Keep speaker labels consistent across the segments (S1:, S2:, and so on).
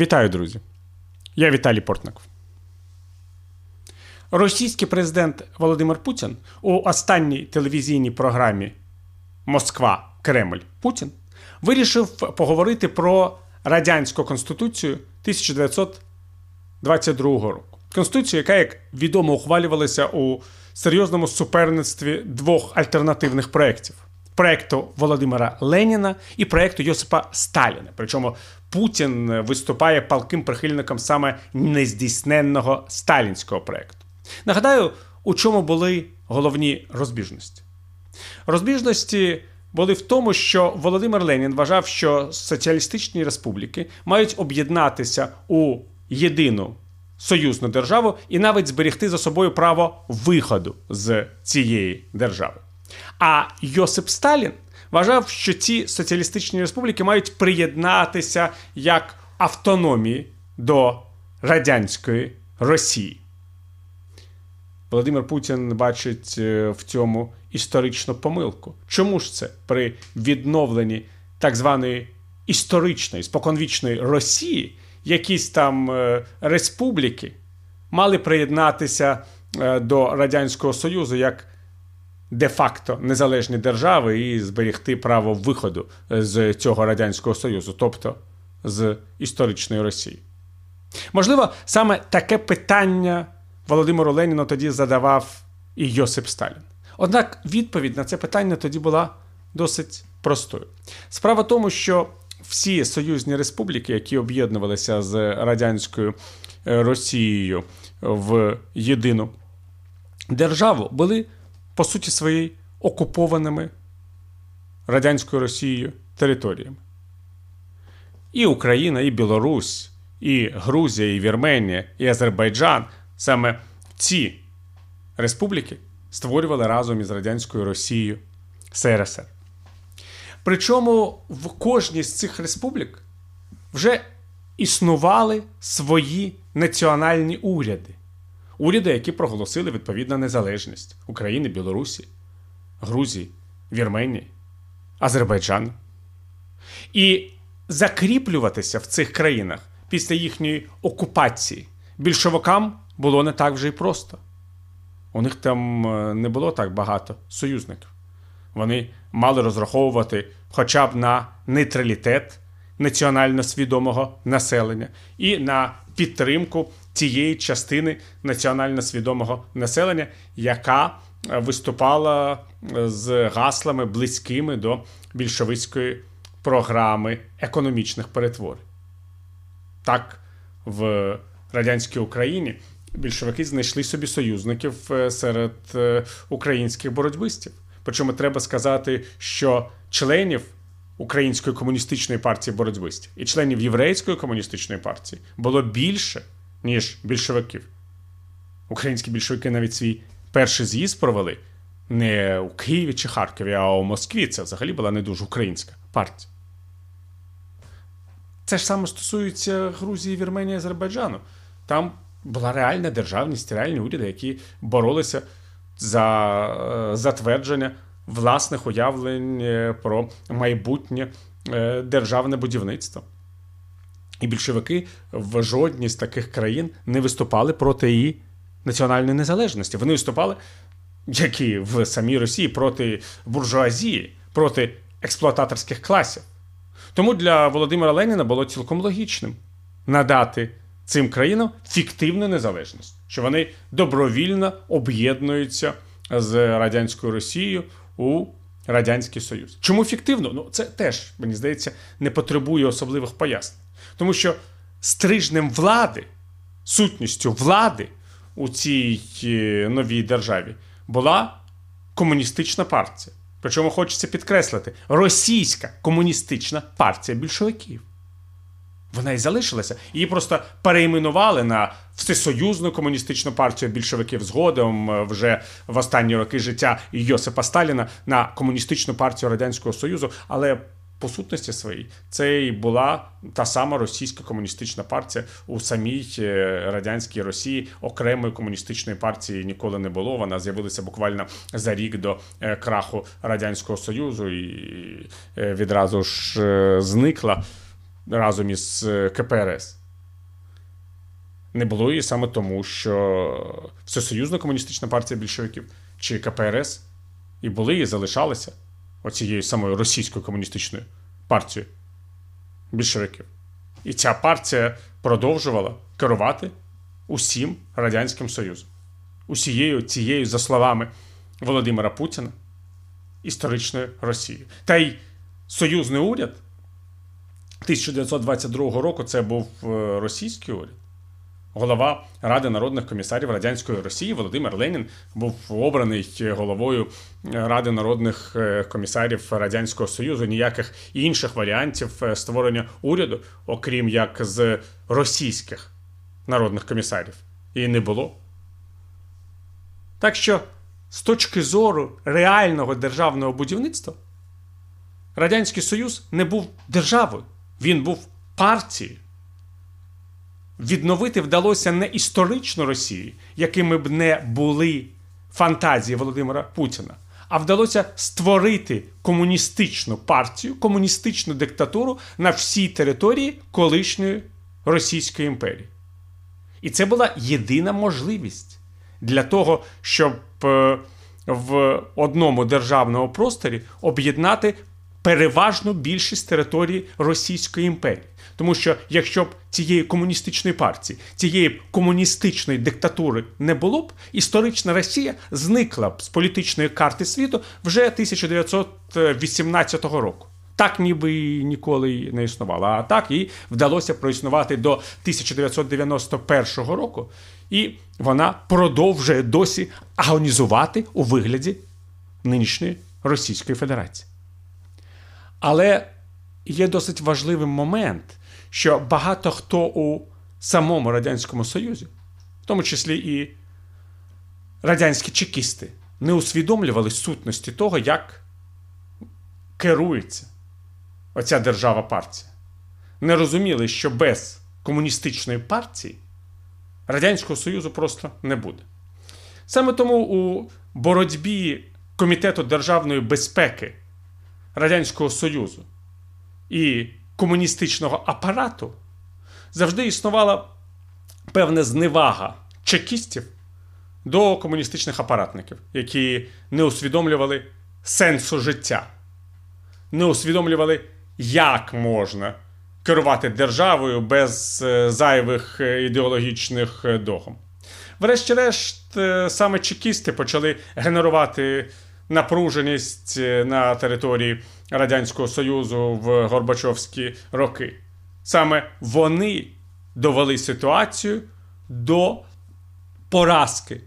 S1: Вітаю, друзі! Я Віталій Портников. Російський президент Володимир Путін у останній телевізійній програмі Москва Кремль Путін вирішив поговорити про радянську конституцію 1922 року. Конституцію, яка, як відомо, ухвалювалася у серйозному суперництві двох альтернативних проєктів проєкту Володимира Леніна і проєкту Йосипа Сталіна. Причому Путін виступає палким прихильником саме нездійсненного сталінського проєкту. Нагадаю, у чому були головні розбіжності. Розбіжності були в тому, що Володимир Ленін вважав, що соціалістичні республіки мають об'єднатися у єдину союзну державу і навіть зберегти за собою право виходу з цієї держави. А Йосип Сталін вважав, що ці соціалістичні республіки мають приєднатися як автономії до радянської Росії. Володимир Путін бачить е, в цьому історичну помилку. Чому ж це при відновленні так званої історичної, споконвічної Росії якісь там е, республіки мали приєднатися е, до Радянського Союзу як де-факто незалежні держави і зберегти право виходу з цього Радянського Союзу, тобто з історичної Росії. Можливо, саме таке питання Володимиру Леніну тоді задавав і Йосип Сталін. Однак відповідь на це питання тоді була досить простою. Справа в тому, що всі союзні республіки, які об'єднувалися з радянською е, Росією в єдину державу, були по суті своїй окупованими радянською Росією територіями. І Україна, і Білорусь, і Грузія, і Вірменія, і Азербайджан саме ці республіки створювали разом із радянською Росією СРСР. Причому в кожній з цих республік вже існували свої національні уряди. Уряди, які проголосили відповідну незалежність України, Білорусі, Грузії, Вірменії, Азербайджану. І закріплюватися в цих країнах після їхньої окупації більшовикам було не так вже й просто. У них там е, не було так багато союзників. Вони мали розраховувати хоча б на нейтралітет національно свідомого населення і на підтримку тієї частини національно свідомого населення, яка е, виступала е, з гаслами близькими до більшовицької програми економічних перетворень. Так, в радянській Україні більшовики знайшли собі союзників е, серед українських боротьбистів. Причому треба сказати, що членів Української комуністичної партії боротьбистів і членів Єврейської комуністичної партії було більше, ніж більшовиків. Українські більшовики навіть свій перший з'їзд провели не у Києві чи Харкові, а у Москві. Це взагалі була не дуже українська партія. Це ж саме стосується Грузії, Вірменії, Азербайджану. Там була реальна державність, реальні уряди, які боролися за е, затвердження власних уявлень е, про майбутнє е, державне будівництво. І більшовики в жодній з таких країн не виступали проти її національної незалежності. Вони виступали, як і в самій Росії, проти буржуазії, проти експлуататорських класів. Тому для Володимира Леніна було цілком логічним надати цим країнам фіктивну незалежність, що вони добровільно об'єднуються з радянською Росією у Радянський Союз. Чому фіктивно? Ну, це теж, мені здається, не потребує особливих пояснень. Тому що стрижнем влади, сутністю влади у цій е, новій державі була комуністична партія. Причому хочеться підкреслити російська комуністична партія більшовиків. Вона і залишилася. Її просто перейменували на всесоюзну комуністичну партію більшовиків згодом е, вже в останні роки життя Йосипа Сталіна на комуністичну партію Радянського Союзу. Але по сутності своїй це і була та сама російська комуністична партія у самій е, радянській Росії окремої комуністичної партії ніколи не було. Вона з'явилася буквально за рік до е, краху радянського союзу і відразу ж зникла разом із е, КПРС. Не було її саме тому, що Всесоюзна комуністична партія більшовиків чи КПРС і були, і залишалися оцією самою російською комуністичною партією більшовиків. І ця партія продовжувала керувати усім Радянським Союзом, усією цією, за словами Володимира Путіна, історичною Росією. Та й союзний уряд 1922 року це був е, російський уряд. Голова Ради народних комісарів Радянської Росії Володимир Ленін був обраний головою Ради народних е, комісарів Радянського Союзу. Ніяких інших варіантів е, створення уряду, окрім як з російських народних комісарів, і не було. Так що, з точки зору реального державного будівництва, Радянський Союз не був державою, він був партією відновити вдалося не історичну Росію, якими б не були фантазії Володимира Путіна, а вдалося створити комуністичну партію, комуністичну диктатуру на всій території колишньої Російської імперії. І це була єдина можливість для того, щоб е, в одному державному просторі об'єднати переважну більшість території Російської імперії. Тому що якщо б цієї комуністичної партії, цієї комуністичної диктатури не було б, історична Росія зникла б з політичної карти світу вже 1918 року. Так ніби і ніколи не існувало. А так їй вдалося проіснувати до 1991 року, і вона продовжує досі агонізувати у вигляді нинішньої Російської Федерації. Але є досить важливий момент, що багато хто у самому Радянському Союзі, в тому числі і радянські чекісти, не усвідомлювали сутності того, як керується оця держава партія. Не розуміли, що без комуністичної партії Радянського Союзу просто не буде. Саме тому у боротьбі Комітету державної безпеки Радянського Союзу і комуністичного апарату завжди існувала певна зневага чекістів до комуністичних апаратників, які не усвідомлювали сенсу життя, не усвідомлювали, як можна керувати державою без е, зайвих е, ідеологічних е, догм. Врешті-решт, саме чекісти почали генерувати напруженість на території Радянського Союзу в Горбачовські роки. Саме вони довели ситуацію до поразки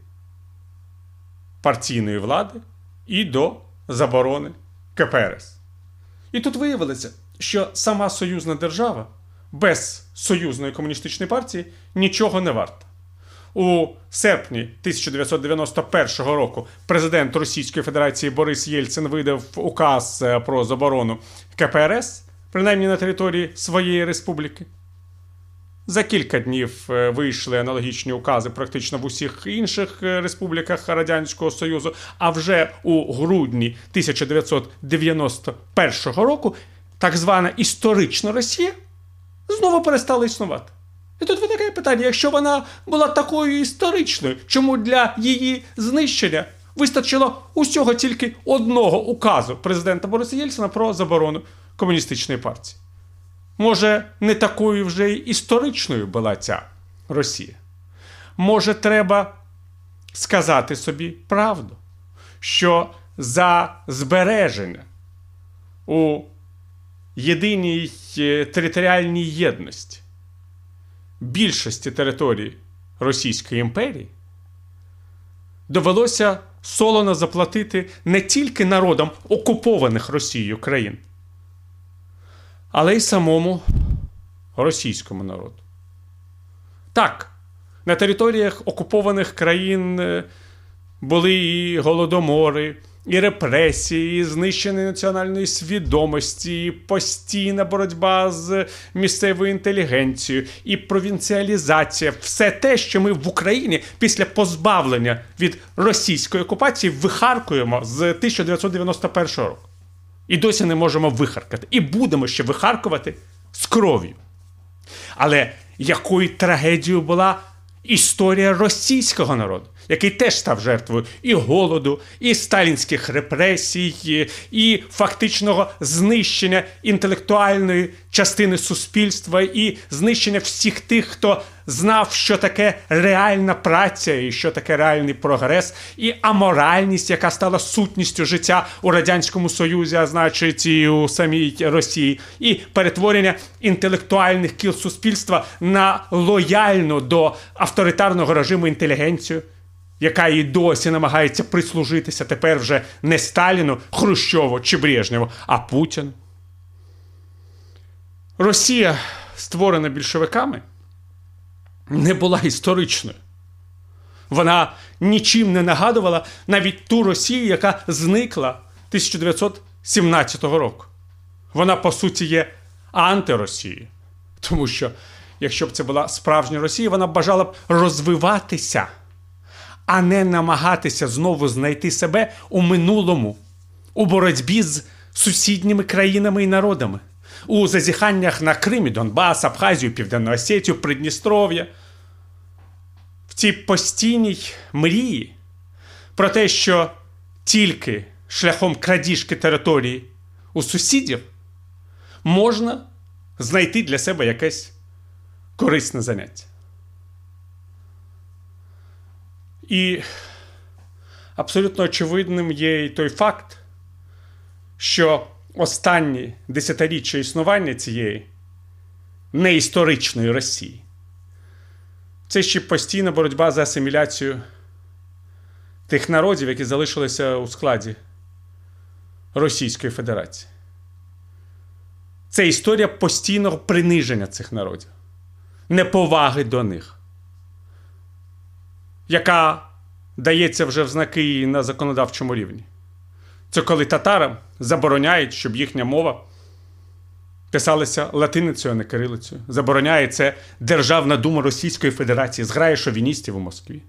S1: партійної влади і до заборони КПРС. І тут виявилося, що сама союзна держава без союзної комуністичної партії нічого не варта. У серпні 1991 року президент Російської Федерації Борис Єльцин видав указ е, про заборону КПРС, принаймні на території своєї республіки. За кілька днів е, вийшли аналогічні укази практично в усіх інших е, республіках Радянського Союзу. А вже у грудні 1991 року так звана історична Росія знову перестала існувати. І тут виникає питання: якщо вона була такою історичною, чому для її знищення вистачило усього тільки одного указу президента Бориса Єльцина про заборону комуністичної партії? Може, не такою вже й історичною була ця Росія? Може, треба сказати собі правду, що за збереження у єдиній е, територіальній єдності більшості території Російської імперії довелося солоно заплатити не тільки народам окупованих Росією країн, але й самому російському народу. Так, на територіях окупованих країн е, були і голодомори і репресії, і знищення національної свідомості, і постійна боротьба з місцевою інтелігенцією, і провінціалізація все те, що ми в Україні після позбавлення від російської окупації вихаркуємо з 1991 року. І досі не можемо вихаркати. І будемо ще вихаркувати з кров'ю. Але якою трагедією була історія російського народу, який теж став жертвою і голоду, і сталінських репресій, і фактичного знищення інтелектуальної частини суспільства, і знищення всіх тих, хто знав, що таке реальна праця, і що таке реальний прогрес, і аморальність, яка стала сутністю життя у радянському союзі, а значить і у самій Росії, і перетворення інтелектуальних кіл суспільства на лояльну до авторитарного режиму інтелігенцію. Яка і досі намагається прислужитися тепер вже не Сталіну, Хрущову чи Брежнєву, а Путіну. Росія, створена більшовиками, не була історичною. Вона нічим не нагадувала навіть ту Росію, яка зникла 1917 року. Вона, по суті, є антиросією. Тому що, якщо б це була справжня Росія, вона б бажала б розвиватися, а не намагатися знову знайти себе у минулому, у боротьбі з сусідніми країнами і народами у зазіханнях на Крим, Донбас, Абхазію, Південну Осетію, Придністров'я. В цій постійній мрії про те, що тільки шляхом крадіжки території у сусідів можна знайти для себе якесь корисне заняття. І абсолютно очевидним є і той факт, що останні десятиріччя існування цієї неісторичної Росії. Це ще постійна боротьба за асиміляцію тих народів, які залишилися у складі Російської Федерації. Це історія постійного приниження цих народів, неповаги до них, яка дається вже в знаки на законодавчому рівні. Це коли татарам забороняють, щоб їхня мова писалася латиницею, а не кирилицею. Забороняє це Державна дума Російської Федерації, зграє шовіністів у Москві.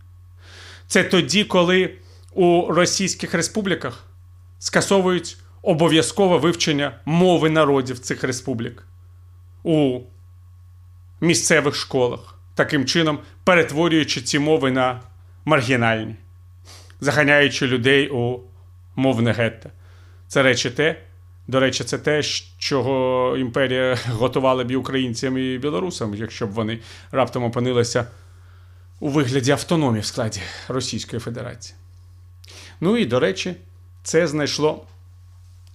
S1: Це тоді, коли у російських республіках скасовують обов'язкове вивчення мови народів цих республік у місцевих школах, таким чином перетворюючи ці мови на маргінальні, заганяючи людей у мовне гетто. Це речі те, до речі, це те, чого імперія готувала б і українцям і білорусам, якщо б вони раптом опинилися у вигляді автономії в складі Російської Федерації. Ну і, до речі, це знайшло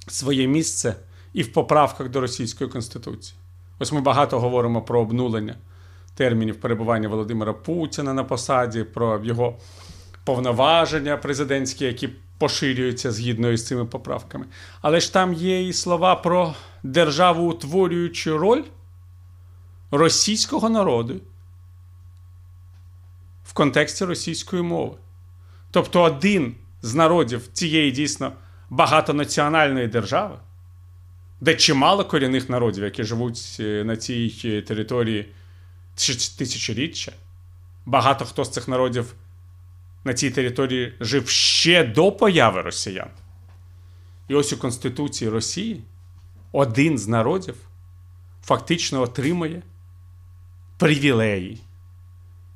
S1: своє місце і в поправках до Російської Конституції. Ось ми багато говоримо про обнулення термінів перебування Володимира Путіна на посаді, про його повноваження президентські, які поширюються згідно із цими поправками. Але ж там є і слова про державу утворюючу роль російського народу в контексті російської мови. Тобто один з народів цієї дійсно багатонаціональної держави, де чимало корінних народів, які живуть е, на цій е, території тисячоріччя, багато хто з цих народів на цій території жив ще до появи росіян. І ось у Конституції Росії один з народів фактично отримує привілеї,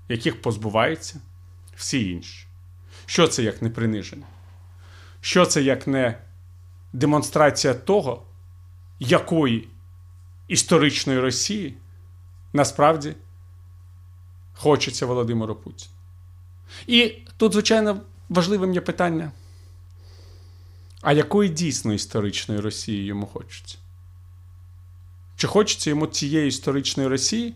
S1: яких позбуваються всі інші. Що це як не приниження? Що це як не демонстрація того, якої історичної Росії насправді хочеться Володимиру Путіну? І тут, звичайно, важливим є питання: а якої дійсно історичної Росії йому хочеться? Чи хочеться йому цієї історичної Росії,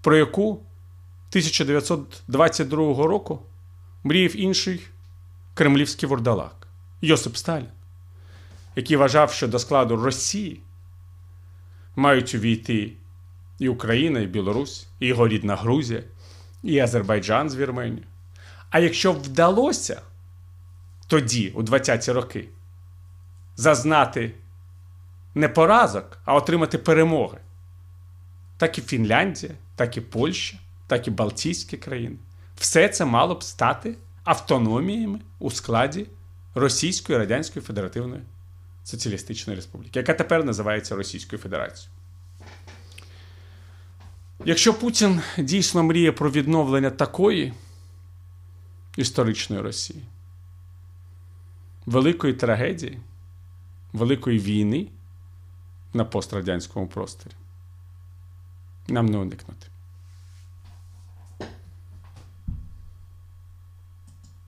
S1: про яку 1922 року мріяв інший кремлівський вурдалак Йосип Сталін, який вважав, що до складу Росії мають увійти і Україна, і Білорусь, і його рідна Грузія, і Азербайджан з Вірменією. А якщо вдалося тоді, у 20-ті роки, зазнати не поразок, а отримати перемоги, так і Фінляндія, так і Польща, так і Балтійські країни, все це мало б стати автономіями у складі Російської Радянської Федеративної Соціалістичної Республіки, яка тепер називається Російською Федерацією. Якщо Путін дійсно мріє про відновлення такої історичної Росії, великої трагедії, великої війни на пострадянському просторі, нам не уникнути.